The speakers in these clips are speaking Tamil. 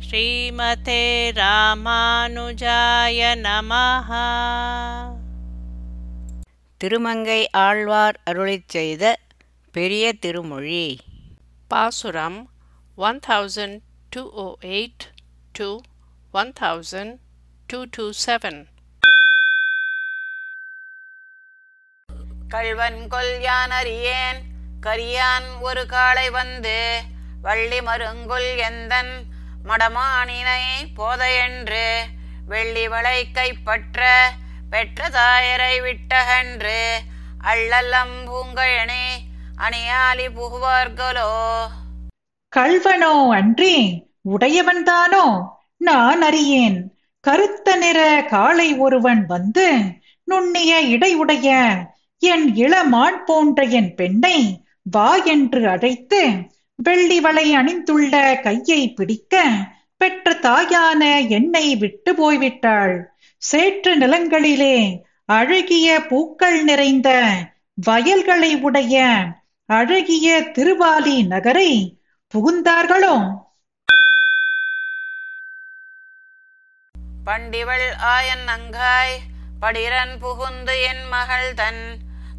ஸ்ரீமதே ராமானுஜாய நமஹ. திருமங்கை ஆழ்வார் அருளிச் செய்த பெரிய திருமொழி. பாசுரம் one thousand two O eight to one thousand two two seven கள்வன் கொல் யான் அறியேன். கரியான் ஒரு காளை வந்து. வள்ளி மருங்குல் எந்தன்? மடமானினை போதையென்று வெள்ளி வளை கைப்பற்ற பெற்ற தாயரை விட்டகன்று அள்ளல்லம் பூங்கழனே அணியாலி புகுவார்களோ? கள்வனோ அன்றி உடையவன்தானோ நான் அறியேன். கருத்த நிற காளை ஒருவன் வந்து நுண்ணிய இடையுடைய என் இளமான் போன்ற என் பெண்ணை வா என்று அழைத்து வெள்ளி வளை அணிந்துள்ள கையை பிடிக்க பெற்ற தாயான என்னை விட்டு போய்விட்டாள். சேற்று நிலங்களிலே அழகிய பூக்கள் நிறைந்த வயல்களை உடைய அழகிய திருவாலி நகரை புகுந்தார்களோ? பண்டிவள் ஆயன் அங்காய் படிரன் புகுந்து என் மகள் தன்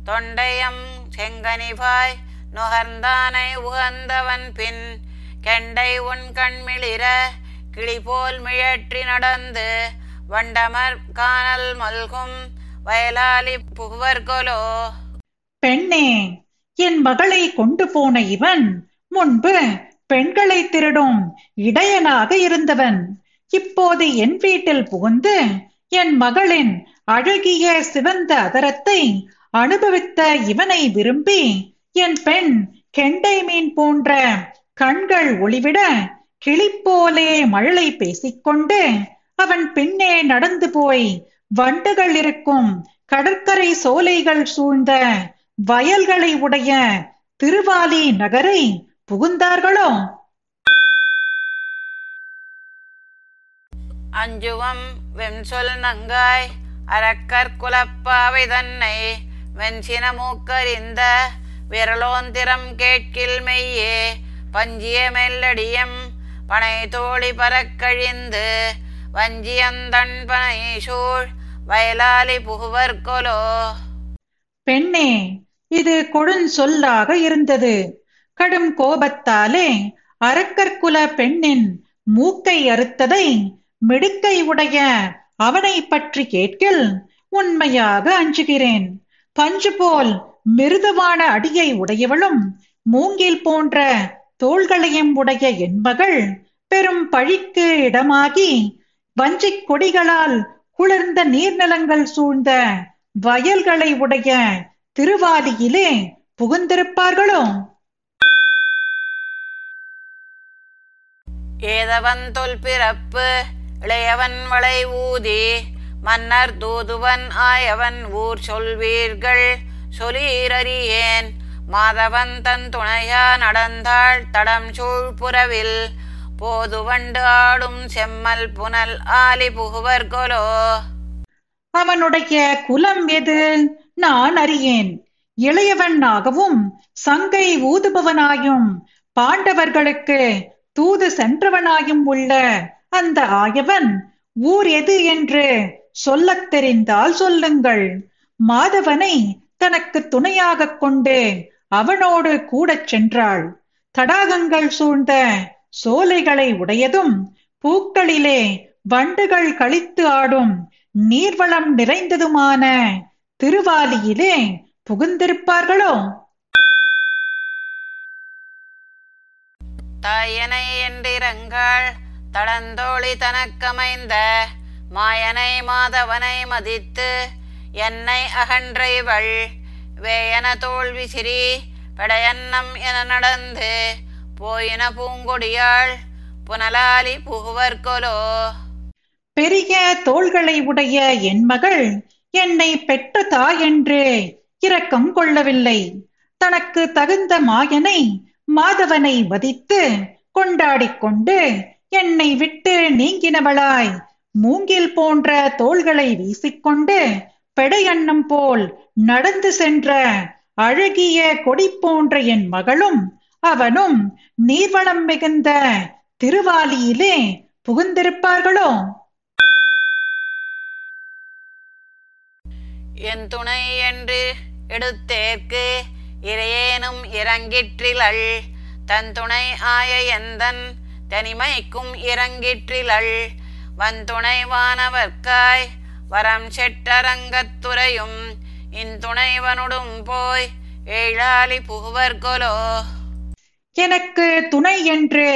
தொண்டையம் செங்கனிவாய் நுகர்ந்தானை உகந்தவன் பின் கெண்டை உன் கண்மிளிர கிளி போல் மிழற்றி நடந்து வண்டமர் காணல் மல்கும் வயலாலி புகுவர்கொலோ பெண்ணே என் மகளை கொண்டு போன இவன் முன்பு பெண்களை திருடும் இடையனாக இருந்தவன். இப்போது என் வீட்டில் புகுந்து என் மகளின் அழகிய சிவந்த அதரத்தை அனுபவித்த இவனை விரும்பி என் பெண் கெண்டை மீன் போன்ற கண்கள் ஒளிவிட கிளி போலே மழலை பேசிக்கொண்டு அவன் பின்னே நடந்து போய் வண்டுகள் இருக்கும் கடற்கரை சோலைகள் சூழ்ந்த வயல்களை உடைய திருவாலி நகரை புகுந்தார்களோ? அஞ்சுவம் வெண்சொல் நங்காய் அரக்கர் குலப்பாவை தன்னை வெண்சின மூக்கறிந்த விரலோந்திரம் கேட்கில் மெய்யே பஞ்சிய மெல்லடியம் பனை தோழி பறக்கழிந்து வஞ்சியந்தன் பனை சூழ் வயலாலி புகுவர்கொலோ பெண்ணே இது கொடுஞ்சொல்லாக இருந்தது. கடும் கோபத்தாலே அரக்கற்குல பெண்ணின் மூக்கை அறுத்ததை மிடுக்கை உடைய அவனை பற்றி கேட்கில் உண்மையாக அஞ்சுகிறேன். பஞ்சு போல் மிருதுவான அடியை உடையவளும் மூங்கில் போன்ற தோள்களையும் உடைய என்பகள் பெரும் பழிக்கு இடமாகி வஞ்சிக் கொடிகளால் குளிர்ந்த நீர்நிலங்கள் சூழ்ந்த வயல்களை உடைய திருவாதியிலே புகுந்திருப்பார்களோ? ஏதவன் தொல் பிறப்பு இளையவன் வளை ஊதி மன்னர் தூதுவன் ஆயவன் ஊர் சொல்வீர்கள். சொலீரறியேன். மாதவன் தன் துணையா நடந்தாள் தடம் சூழ் புறவில். போதுவண்டு ஆடும் செம்மல் புனல் ஆலி புகுவர்கொலோ அவனுடைய குலம் எது? நான் அறியேன். இளையவனாகவும் சங்கை ஊதுபவனாயும் பாண்டவர்களுக்கு தூது சென்றவனாயும் உள்ள அந்த ஆயவன் ஊர் எது என்று சொல்லத் தெரிந்தால் சொல்லுங்கள். மாதவனை தனக்கு துணையாகக் கொண்டு அவனோடு கூடச் சென்றாள். தடாகங்கள் சூழ்ந்த சோலைகளை உடையதும் பூக்களிலே வண்டுகள் கழித்து ஆடும் நீர்வளம் நிறைந்ததுமான திருவாலியிலே புகுந்திருப்பார்களோ? தாயனை என்றிரங்காள் தடந்தோழி தனக்கமைந்த மாயனை மாதவனை மதித்து என்னை அகன்றைவள். வேயன தோல்வி விசிறி படையன்னம் என நடந்து போயின பூங்கொடியாள் புனலாலி புகுவர்கொலோ. பெரிய தோள்களை உடைய என் மகள் என்னை பெற்ற தாய் என்று இரக்கம் கொள்ளவில்லை. தனக்கு தகுந்த மாயனை மாதவனை வதித்து கொண்டாடிக் கொண்டு என்னை விட்டு நீங்கினவளாய் மூங்கில் போன்ற தோள்களை வீசிக்கொண்டு பெடையன்னம் போல் நடந்து சென்ற அழகிய கொடி போன்ற என் மகளும் அவனும் நீர்வளம் மிகுந்த திருவாலியிலே புகுந்திருப்பார்களோ? என் துணை என்று எடுத்தேற்கு இறையேனும் இறங்கிற்றிலள். தன் துணை ஆய எந்தன் தனிமைக்கும் இறங்கிற்றிலள். வன்துணை வானவர்க்காய் வரம் செட்டரங்கத்துறையும் இந்துணைவனுடும் போய் ஏழாளி புகுவர்கொலோ எனக்கு துணை என்று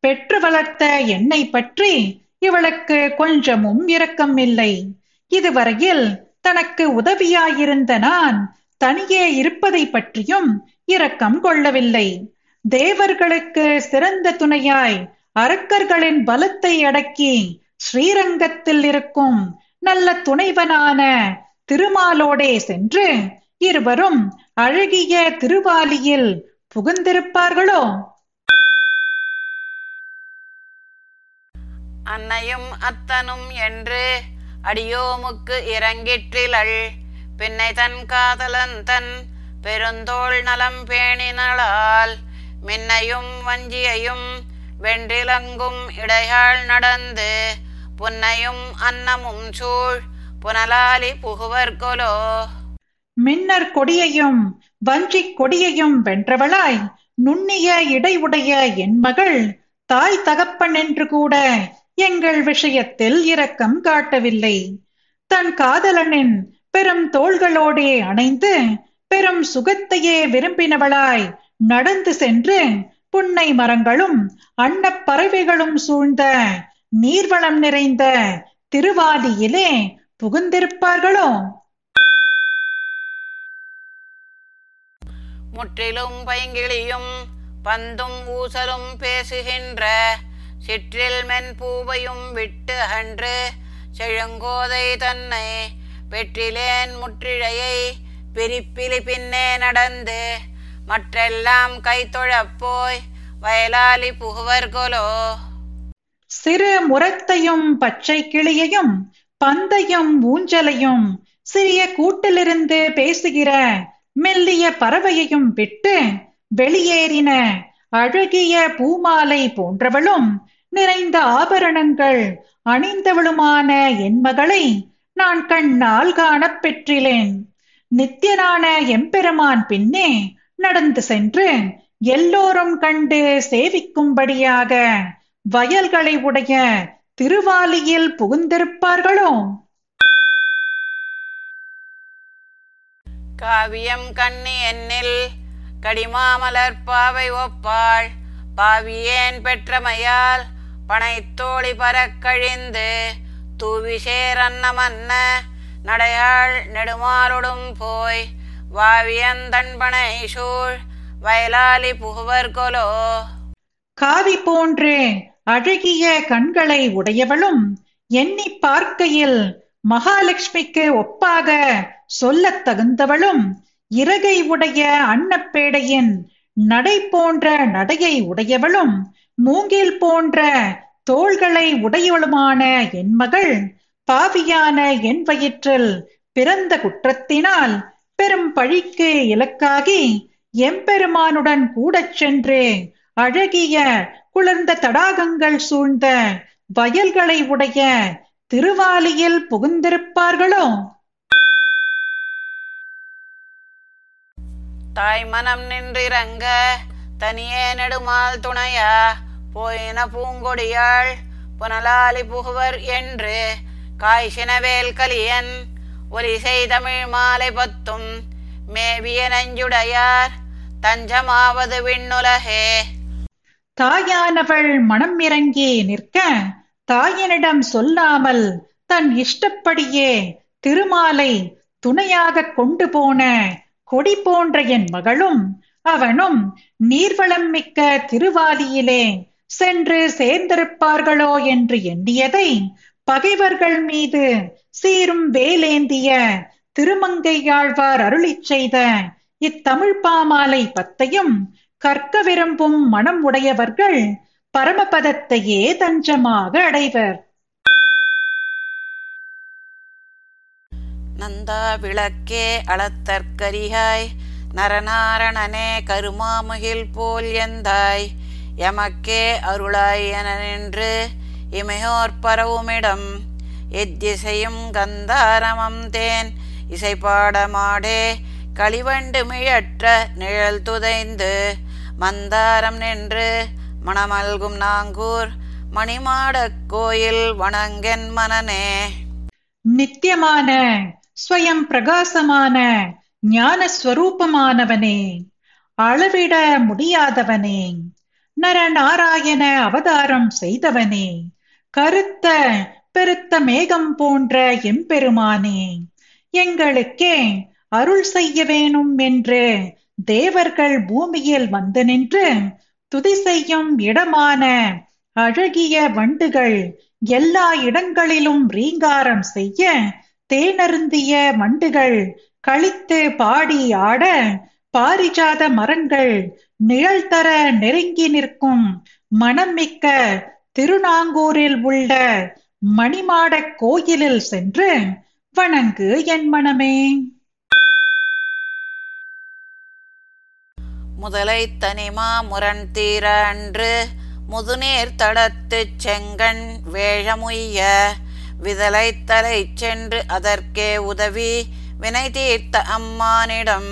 பெற்று வளர்த்த என்னை பற்றி இவளுக்கு கொஞ்சமும் இரக்கம் இல்லை. இதுவரையில் தனக்கு உதவியாயிருந்த நான் தனியே இருப்பதை பற்றியும் இரக்கம் கொள்ளவில்லை. தேவர்களுக்கு சிறந்த துணையாய் அரக்கர்களின் பலத்தை அடக்கி ஸ்ரீரங்கத்தில் இருக்கும் நல்ல துணைவனான திருமாலோடே சென்று இருவரும் அழகிய திருவாலியில் புகுந்திருப்பார்களோ? அன்னையும் அத்தனும் என்று அடியோமுக்கு இறங்கிற்றிலள். பின்னை தன் காதலன் தன் பெருந்தோள் நலம் பேணினளால் மின்னையும் வஞ்சியையும் வென்றிலங்கும் இடையாள் நடந்து புன்னையும் அன்னமும் சூழ் புனலாலி புகுவர்கொலோ மின்னர் கொடியையும் வஞ்சிக் கொடியையும் வென்றவளாய் நுண்ணிய இடையுடைய என் மகள் தாய் தகப்பன் என்று கூட எங்கள் விஷயத்தில் இரக்கம் காட்டவில்லை. தன் காதலனின் பெரும் தோள்களோடே அணைந்து பெரும் சுகத்தையே விரும்பினவளாய் நடந்து சென்று புன்னை மரங்களும் அன்னப் பறவைகளும் சூழ்ந்த நீர்வளம் நிறைந்த திருவாதியிலே புகுந்திருப்பார்களோ? முற்றிலும் பைங்கிளியும் பந்தும் ஊசலும் பேசுகின்ற சிற்றில் மென்பூவையும் விட்டு அன்று செழுங்கோதை தன்னை பெற்றிலேன் முற்றிழையை பிரிப்பிலி பின்னே நடந்து மற்றெல்லாம் கைத்தொழப்போய் வயலாளி புகுவர்கொலோ? சிறு முரத்தையும் பச்சை கிளியையும் பந்தையும் ஊஞ்சலையும் சிறிய கூட்டிலிருந்து பேசுகிற மெல்லிய பறவையையும் விட்டு வெளியேறின அழகிய பூமாலை போன்றவளும் நிறைந்த ஆபரணங்கள் அணிந்தவளுமான என் மகளை நான் கண்ணால் காணப் பெற்றிலேன். நித்தியனான எம்பெருமான் பின்னே நடந்து சென்று எல்லோரும் கண்டு சேவிக்கும்படியாக வயல்களை உடைய திருவாலியில் புகுந்திருப்பார்களோ? காவியம் கண்ணி என்னில் கடிமாமலர் பாவை ஒப்பாள். பாவியேன் பெற்றமையால் பனைத்தோழி பறக்கழிந்து தூவிசேர் நடையாள் நெடுமாறொடும் போய். வாவியந்தன்பனை சூழ் வயலாலி புகுவர்கொலோ காவி போன்று அழகிய கண்களை உடையவளும் எண்ணி பார்க்கையில் மகாலட்சுமிக்கு ஒப்பாக சொல்லத் தகுந்தவளும் இறகை உடைய அன்னப்பேடையின் நடை போன்ற நடையை உடையவளும் மூங்கில் போன்ற தோள்களை உடையவளுமான என் மகள் பாவியான என் வயிற்றில் பிறந்த குற்றத்தினால் பெரும் பழிக்கு இலக்காகி எம்பெருமானுடன் கூடச் சென்று அழகிய குளிர்ந்த தடாகங்கள் சூழ்ந்த வயல்களை உடைய திருவாலியில் புகுந்திருப்பார்களோ? தாய் மனம் நின்றிறங்க தனியே நெடுமால் துணையா போயின பூங்கொடியாள் புனலாலி புகுவர் என்று காய்ச்சினவேல் கலியன் ஒலிசை தமிழ் மாலை பத்தும் மேவிய நஞ்சுடையார் தஞ்சமாவது விண்ணுலகே. தாயானவள் மனம் இறங்கி நிற்க தாயினிடம் சொல்லாமல் தன் இஷ்டப்படியே திருமாலை துணையாக கொண்டு போன கொடி போன்ற என் மகளும் அவனும் நீர்வளம் மிக்க திருவாலியிலே சென்று சேர்ந்திருப்பார்களோ என்று எண்ணியதை பகைவர்கள் மீது சீரும் வேலேந்திய திருமங்கையாழ்வார் அருளிச் செய்த இத்தமிழ் பாமாலை பத்தையும் கற்க விரும்பும் மனம் உடையவர்கள் பரமபதத்தையே தஞ்சமாக அடைவர். நந்தா விளக்கே அளத்தற்கரிகாய் நரநாரணனே கருமாமுகில் போல் எந்தாய் எமக்கே அருளாய் என நின்று இமையோர் பரவுமிடம் எத்திசையும் கந்தாரமம் தேன் இசைப்பாடமாடே களிவண்டு மிழற்ற நிழல் துதைந்து மந்தாரம் நின்று மணமல்கும் நாங்கூர் மணிமாடக் கோயில் வணங்கென் மனனே நித்தியமான ஸ்வயம் பிரகாசமான ஞான ஸ்வரூபமானவனே அளவிட முடியாதவனே. நரநாராயண அவதாரம் செய்தவனே. கருத்த பெருத்த மேகம் போன்ற எம்பெருமானே. எங்களுக்கே அருள் செய்ய வேணும் என்று தேவர்கள் பூமியில் வந்து நின்று துதி செய்யும் இடமான அழகிய வண்டுகள் எல்லா இடங்களிலும் ரீங்காரம் செய்ய தேனருந்திய வண்டுகள் கழித்து பாடி ஆட பாரிஜாத மரங்கள் நிழல் தர நெருங்கி நிற்கும் மனமிக்க திருநாங்கூரில் உள்ள மணிமாடக் கோயிலில் சென்று வணங்கு என் மனமே. முதலை தனிமா முரண் தீர அன்று முதுநீர் தடத்துச் செங்கண் வேழமுய்ய விதலை தலை சென்று அதற்கே உதவி வினை தீர்த்த அம்மானிடம்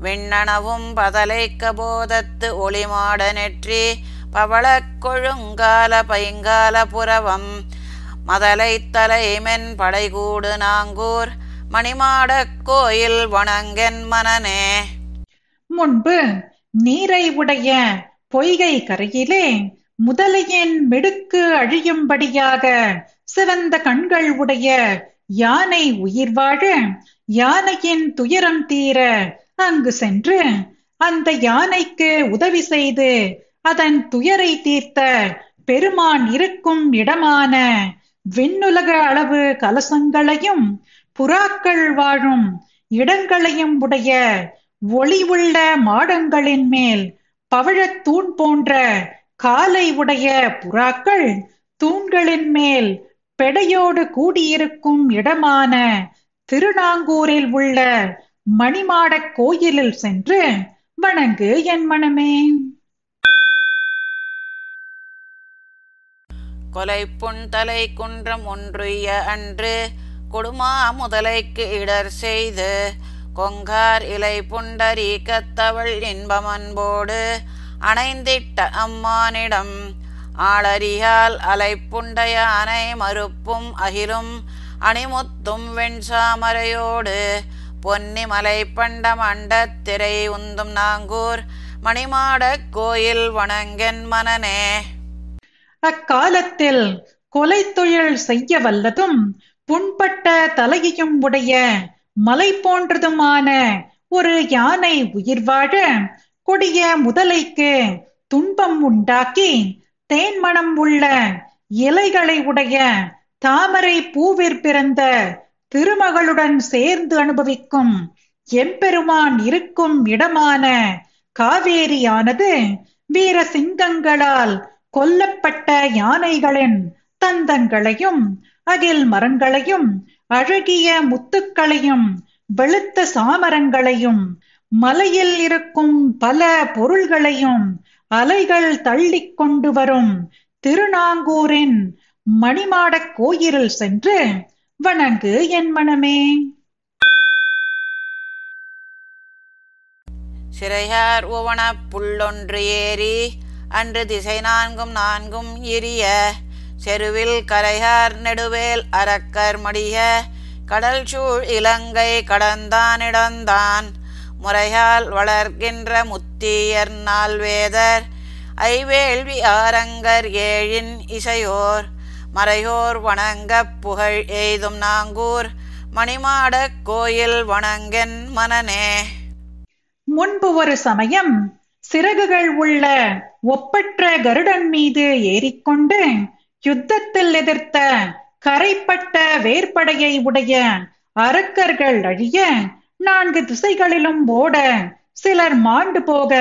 விண்ணனவும் பதலை கபோதத்து ஒளிமாட நெற்றி பவளக் கொழுங்கால பைங்கால புறவம் மதலை தலைமென் படைகூடு நாங்கூர் மணிமாடக் கோயில் வணங்கென் மனனே. முன்பு நீரை உடைய பொய்கை கரையிலே முதலையின் மிடுக்கு அழியும்படியாக சிவந்த கண்கள் உடைய யானை உயிர் வாழ யானையின் துயரம் தீர அங்கு சென்று அந்த யானைக்கு உதவி செய்து அதன் துயரை தீர்த்த பெருமான் இருக்கும் இடமான விண்ணுலக அளவு கலசங்களையும் புறாக்கள் வாழும் இடங்களையும் உடைய ஒளி உள்ள மாடங்களின் மேல் பவழத் தூண் போன்ற காலை உடைய புறாக்கள் தூண்களின் மேல் பெடையோடு கூடியிருக்கும் இடமான திருநாங்கூரில் உள்ள மணிமாடக் கோயிலில் சென்று வணங்கு என் மனமே. கொலை புண்தலை குன்றம் ஒன்றுய அன்று கொடுமா முதலைக்கு இடர் செய்து கொங்கார் இலை புண்டரி கத்தவள் இன்பமன்போடு அணைந்திட்ட அம்மானிடம் ஆளறியால் அலைப்புண்டையானை மறுப்பும் அகிலும் அணிமுத்தும் வெண்சாமரையோடு பொன்னி மலை பண்ட மண்டத் திரை உந்தும் நாங்கூர் மணிமாடக் கோயில் வணங்கென் மனனே. அக்காலத்தில் கொலை தொழில் செய்ய வல்லதும் புண்பட்ட தலையையும் உடைய மலை போன்றதுமான ஒரு யானை உயிர் வாழ கொடிய முதலைக்கு துன்பம் உண்டாக்கி தேன்மணம் உள்ள இலைகளை உடைய தாமரை பூவிற் பிறந்த திருமகளுடன் சேர்ந்து அனுபவிக்கும் எம்பெருமான் இருக்கும் இடமான காவேரியானது வீர சிங்கங்களால் கொல்லப்பட்ட யானைகளின் தந்தங்களையும் அகில் மரங்களையும் அழகிய முத்துக்களையும் வெளுத்த சாமரங்களையும் மலையில் இருக்கும் பல பொருள்களையும் அலைகள் தள்ளிக் கொண்டு வரும் திருநாங்கூரின் மணிமாடக் கோயிலில் சென்று வணங்கு என் மனமே. சிறையார் உவன புள்ளொன்று ஏறி அன்று திசை நான்கும் நான்கும் எரிய செருவில் கரையார் நெடுவேல் அரக்கர் மடிய கடல் சூழ் இலங்கை கடந்தானிடந்தான். முறையால் வளர்கின்ற முத்தியர் நால்வேதர் ஐவேள்வி ஆரங்கர் ஏழின் இசையோர். மறையோர் வணங்கப் புகழ் எய்தும் நாங்கூர் மணிமாடக் கோயில் வணங்கென் மனனே. முன்பு ஒரு சமயம் சிறகுகள் உள்ள ஒப்பற்ற கருடன் மீது ஏறிக்கொண்டு யுத்தத்தில் எதிர்த்த கரைப்பட்ட வேர்படையை உடைய அரக்கர்கள் அழிய நான்கு திசைகளிலும் ஓட சிலர் மாண்டு போக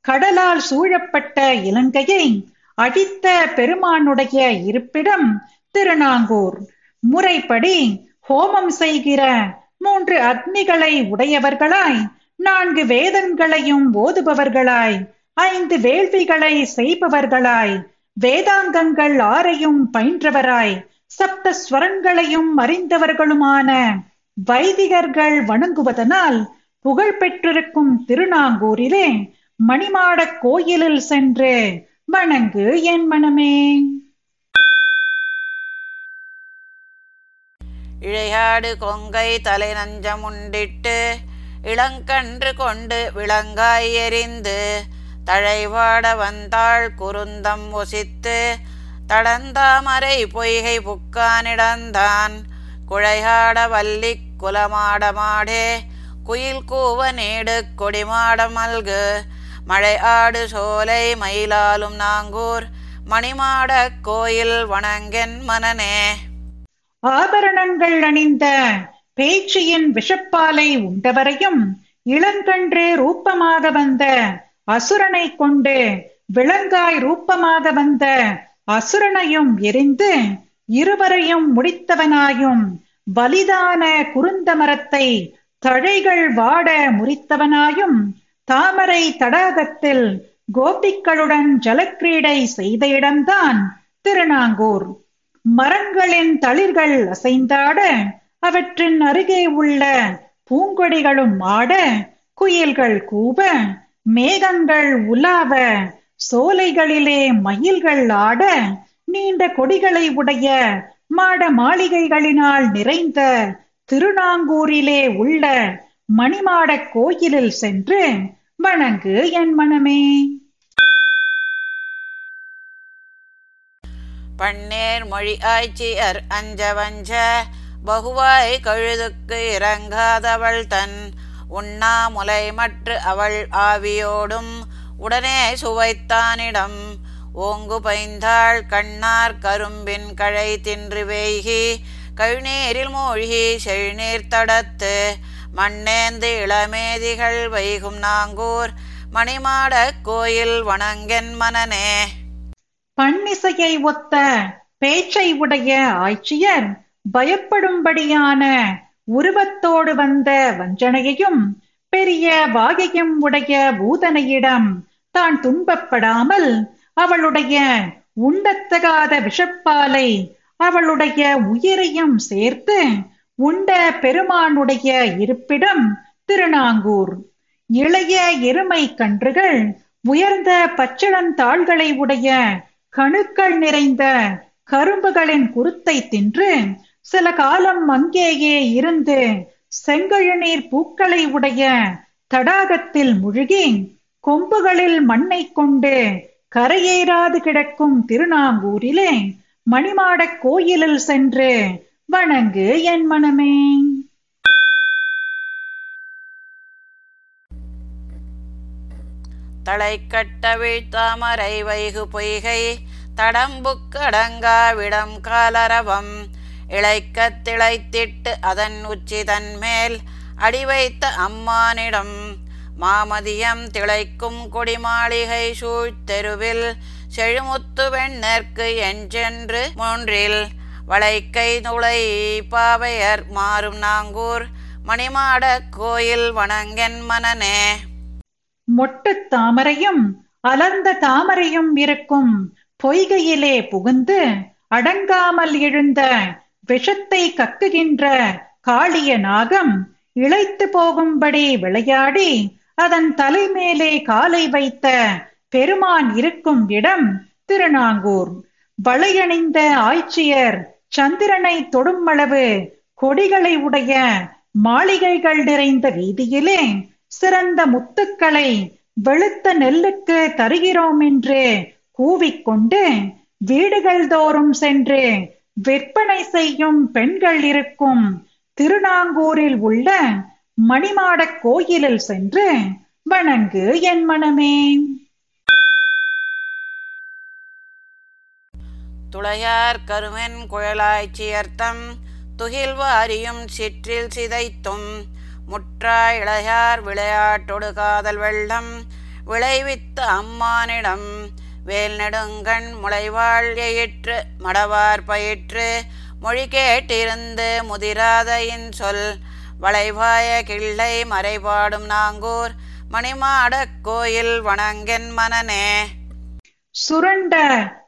கடலால் சூழப்பட்ட இலங்கையை அடித்த பெருமானுடைய இருப்பிடம் திருநாங்கூர். முறைப்படி ஹோமம் செய்கிற மூன்று அக்னிகளை உடையவர்களாய் நான்கு வேதங்களையும் ஓதுபவர்களாய் ஐந்து வேள்விகளை செய்பவர்களாய் வேதாங்கங்கள் ஆரையும் பயின்றவராய் சப்த ஸ்வரங்களையும் அறிந்தவர்களுமான வைதிகர்கள் வணங்குவதனால் புகழ் பெற்றிருக்கும் திருநாங்கூரிலே மணிமாடக் கோயிலில் சென்று வணங்கு என் மனமே. இழையாடு கொங்கை தலை நஞ்சமுண்டிட்டு இளங்கன்று கொண்டு விளங்காய் எறிந்து தழைவாட வந்தாள் குருந்தம் ஒசித்து தடந்தாமரை பொய்கை புக்கானிடந்தான். குழையாட வல்லி குலமாட மாடே குயில் கூவ நீடு கொடிமாட மல்கு. மழை ஆடு சோலை மயிலாலும் நாங்கூர் மணிமாட கோயில் வணங்கென் மனனே. ஆபரணங்கள் அணிந்த பேச்சியின் விஷப்பாலை உண்டவரையும் இளங்கன்று ரூபமாக வந்த அசுரனை கொண்டு விலங்காய் ரூபமாக வந்த அசுரனையும் எரிந்து இருவரையும் முடித்தவனாயும் வலிதான குருந்த மரத்தை தழைகள் வாட முறித்தவனாயும் தாமரை தடாகத்தில் கோபிக்களுடன் ஜலக்கிரீடை செய்த இடம்தான் திருநாங்கூர். மரங்களின் தளிர்கள் அசைந்தாட அவற்றின் அருகே உள்ள பூங்கொடிகளும் ஆட குயில்கள் கூவ மேகங்கள் உலாவ சோலைகளிலே மயில்கள் ஆட நீண்ட கொடிகளை உடைய மாட மாளிகைகளினால் நிறைந்த திருநாங்கூரிலே உள்ள மணிமாடக் கோயிலில் சென்று வணங்கு என் மனமே. பன்னேர் மொழி ஆய்ச்சியர் அஞ்ச வஞ்ச பகுவாய் கழுதுக்கு இறங்காதவள் தன் உண்ணாமுலை மற்று அவள் ஆவியோடும் உடனே சுவைத்தானிடம் ஓங்கு பைந்தாள் கண்ணார் கரும்பின் கழை தின்று வேய்கி கழுநீரில் மூழ்கி செழுநீர் தடத்து மண்ணேந்து இளமேதிகள் வைகும் நாங்கூர் மணிமாடக் கோயில் வணங்கென் மனனே. பன்னிசையை ஒத்த பேச்சை உடைய ஆய்ச்சியர் பயப்படும்படியான உருவத்தோடு வந்த வஞ்சனையையும் பெரிய வாகையும் உடைய பூதனையிடம் தான் துன்பப்படாமல் அவளுடைய உண்டத்தகாத விஷப்பாலை அவளுடைய உயிரையும் சேர்த்து உண்ட பெருமானுடைய இருப்பிடம் திருநாங்கூர். இளைய எருமை கன்றுகள் உயர்ந்த பச்சிளந்தாள்களை உடைய கணுக்கள் நிறைந்த கரும்புகளின் குருத்தை தின்று சில காலம் அங்கேயே இருந்து செங்கழுநீர் பூக்களை உடைய தடாகத்தில் முழுகி கொம்புகளில் மண்ணை கொண்டு கரையேறாது கிடக்கும் திருநாங்கூரிலே மணிமாடக் கோயிலில் சென்று வணங்கு என் மனமே. தலை கட்ட தாமரை வைகு பொய்கை தடம்புக்கடங்கா விடம் காலரவம். இழைக்க திளைத்திட்டு அதன் உச்சி தன்மேல் அடி வைத்த அம்மானிடம் மாமதியம் திளைக்கும் கொடிமாளிகை சூழ்த்தெருவில் செழுமுத்து வெண்ணற்கு என்றென்று மூன்றில் வளைக்கை நுழை பாவையர் மாறும் நாங்கூர் மணிமாடக் கோயில் வணங்கன் மனனே. மொட்டு தாமரையும் அலர்ந்த தாமரையும் இருக்கும் பொய்கையிலே புகுந்து அடங்காமல் எழுந்த விஷத்தை கக்குகின்ற காளிய நாகம் இழைத்து போகும்படி விளையாடி அதன் தலைமேலே காலை வைத்த பெருமான் இருக்கும் இடம் திருநாங்கூர். வளையணிந்த ஆய்ச்சியர் சந்திரனை தொடும் அளவு கொடிகளை உடைய மாளிகைகள் நிறைந்த வீதியிலே சிறந்த முத்துக்களை வெளுத்த நெல்லுக்கு தருகிறோம் என்று கூவிக்கொண்டு வீடுகள் தோறும் சென்று விற்பனை செய்யும் பெண்கள் இருக்கும். திருநாங்கூரில் உள்ள மணிமாடக் கோயிலில் சென்று வணங்கு என் மனமே. துளையார் கருமென் குழலாய்ச்சியர்த்தம் துகில் வாரியும் சிற்றில் சிதைத்தும் முற்றா இளையார் விளையாட்டொடு காதல் வெள்ளம் விளைவித்த அம்மானிடம் வேல் நெடுங்கண் முளைவாள் எயிற்று மடவார் பயிற்று மொழி கேட்டிருந்து முதிராதையின் சொல் வளைவாய கிள்ளை மறைபாடும் நாங்கூர் மணிமாடக் கோயில் வணங்கென் மனனே சுரண்ட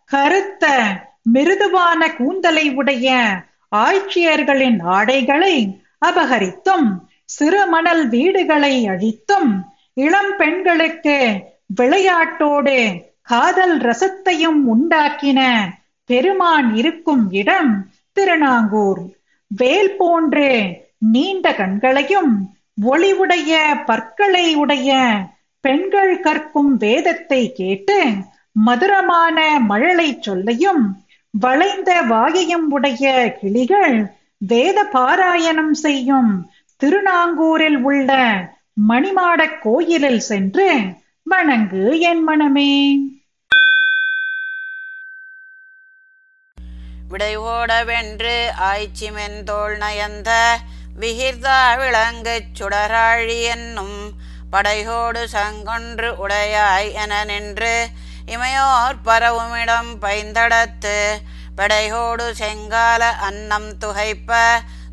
கருத்த மிருதுவான கூந்தலை உடைய ஆட்சியர்களின் ஆடைகளை அபகரித்தும் சிறு மணல் வீடுகளை அழித்தும் இளம் பெண்களுக்கு விளையாட்டோடு காதல் ரசத்தையும் உண்டாக்கின பெருமான் இருக்கும் இடம் திருநாங்கூர். வேல் போன்று நீண்ட கண்களையும் ஒளிவுடைய பற்களை உடைய பெண்கள் கற்கும் வேதத்தை கேட்டு மதுரமான மழலை சொல்லையும் வளைந்த வாயையும் உடைய கிளிகள் வேத பாராயணம் செய்யும் திருநாங்கூரில் உள்ள மணிமாடக் கோயிலில் சென்று வணங்கு என் மனமே. விடையோட வென்று ஆய்ச்சிமென்தோள் நயந்த விகிர்தா விளங்குச் சுடராழி என்னும் படையோடு சங்கொன்று உடையாய் என நின்று இமையோர் பரவுமிடம் பைந்தடத்து படையோடு செங்கால அன்னம் துகைப்ப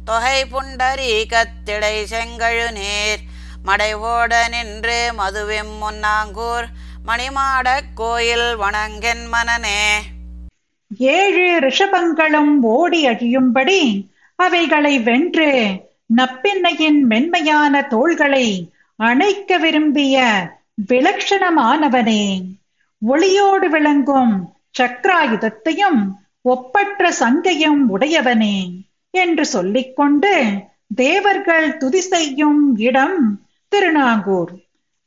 தொகை புண்டரீகத்திடை செங்கழு நீர் மடைவோட நின்று மதுவெம் முன்னாங்கூர் மணிமாடக் கோயில் வணங்கென் மனனே. ஏழு ரிஷபங்களும் ஓடி அழியும்படி அவைகளை வென்று நப்பின்னையின் மென்மையான தோள்களை அணைக்க விரும்பிய விலட்சணமானவனே ஒளியோடு விளங்கும் சக்ராயுதத்தையும் ஒப்பற்ற சங்கையும் உடையவனே என்று சொல்லிக்கொண்டு தேவர்கள் துதி செய்யும் இடம் திருநாங்கூர்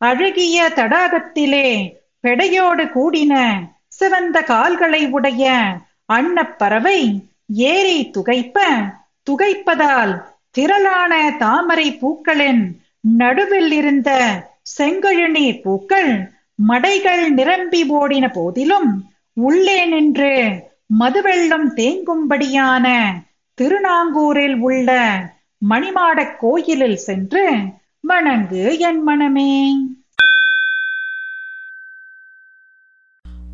அழகிய தடாகத்திலே பெடையோடு கூடின சிவந்த கால்களை உடைய அன்னப்பறவை ஏறி துகைப்ப துகைப்பதால் திரளான தாமரை பூக்களின் நடுவில் இருந்த செங்கழுநீர் பூக்கள் மடைகள் நிரம்பி ஓடின போதிலும் உள்ளே நின்று மதுவெள்ளம் தேங்கும்படியான திருநாங்கூரில் உள்ள மணிமாடக் கோயிலில் சென்று வணங்கு என் மனமே.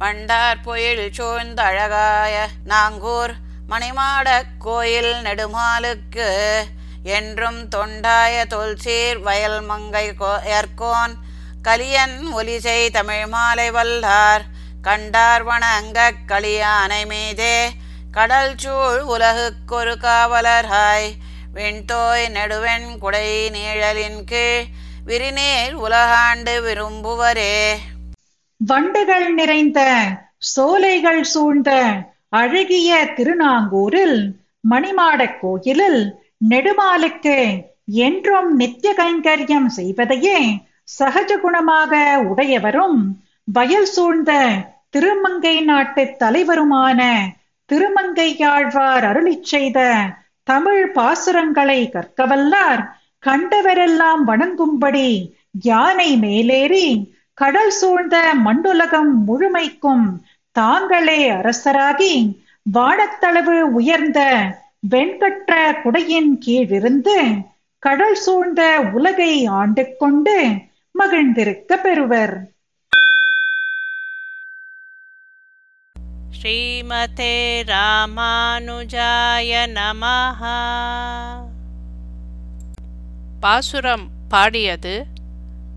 பண்டார் பொயில் சூழ்ந்த அழகாய நாங்கூர் மணிமாடக் கோயில் நெடுமாலுக்கு என்றும் தொண்டாய தொல்சீர் வயல் மங்கை ஏற்கோன் கலியன் ஒலிசை தமிழ் மாலை வல்லார் கண்டார் வணங்கக் களியானை மீதே கடல் சூழ் உலகுக்கொரு காவலர்ஹாய் வெண்தோய் நெடுவெண் குடை நீழலின் கீழ் விரிநீர் உலகாண்டு விரும்புவரே. வண்டுகள் நிறைந்த சோலைகள் சூழ்ந்த அழகிய திருநாங்கூரில் மணிமாடக் கோயிலில் நெடுமாலுக்கு என்றும் நித்திய கைங்கரியம் செய்வதையே சகஜ குணமாக உடையவரும் வயல் சூழ்ந்த திருமங்கை நாட்டு தலைவருமான திருமங்கையாழ்வார் அருளி செய்த தமிழ் பாசுரங்களை கற்கவல்லார் கண்டவரெல்லாம் வணங்கும்படி யானை மேலேறி கடல் சூழ்ந்த மண்ணுலகம் முழுமைக்கும் தாங்களே அரசராகி வானத்தளவு உயர்ந்த வெண்கற்ற குடையின் கீழிருந்து கடல் சூழ்ந்த உலகை ஆண்டு கொண்டு மகிழ்ந்திருக்க பெறுவர். ஸ்ரீமதே ராமானுஜாய நமஹ. பாசுரம் பாடியது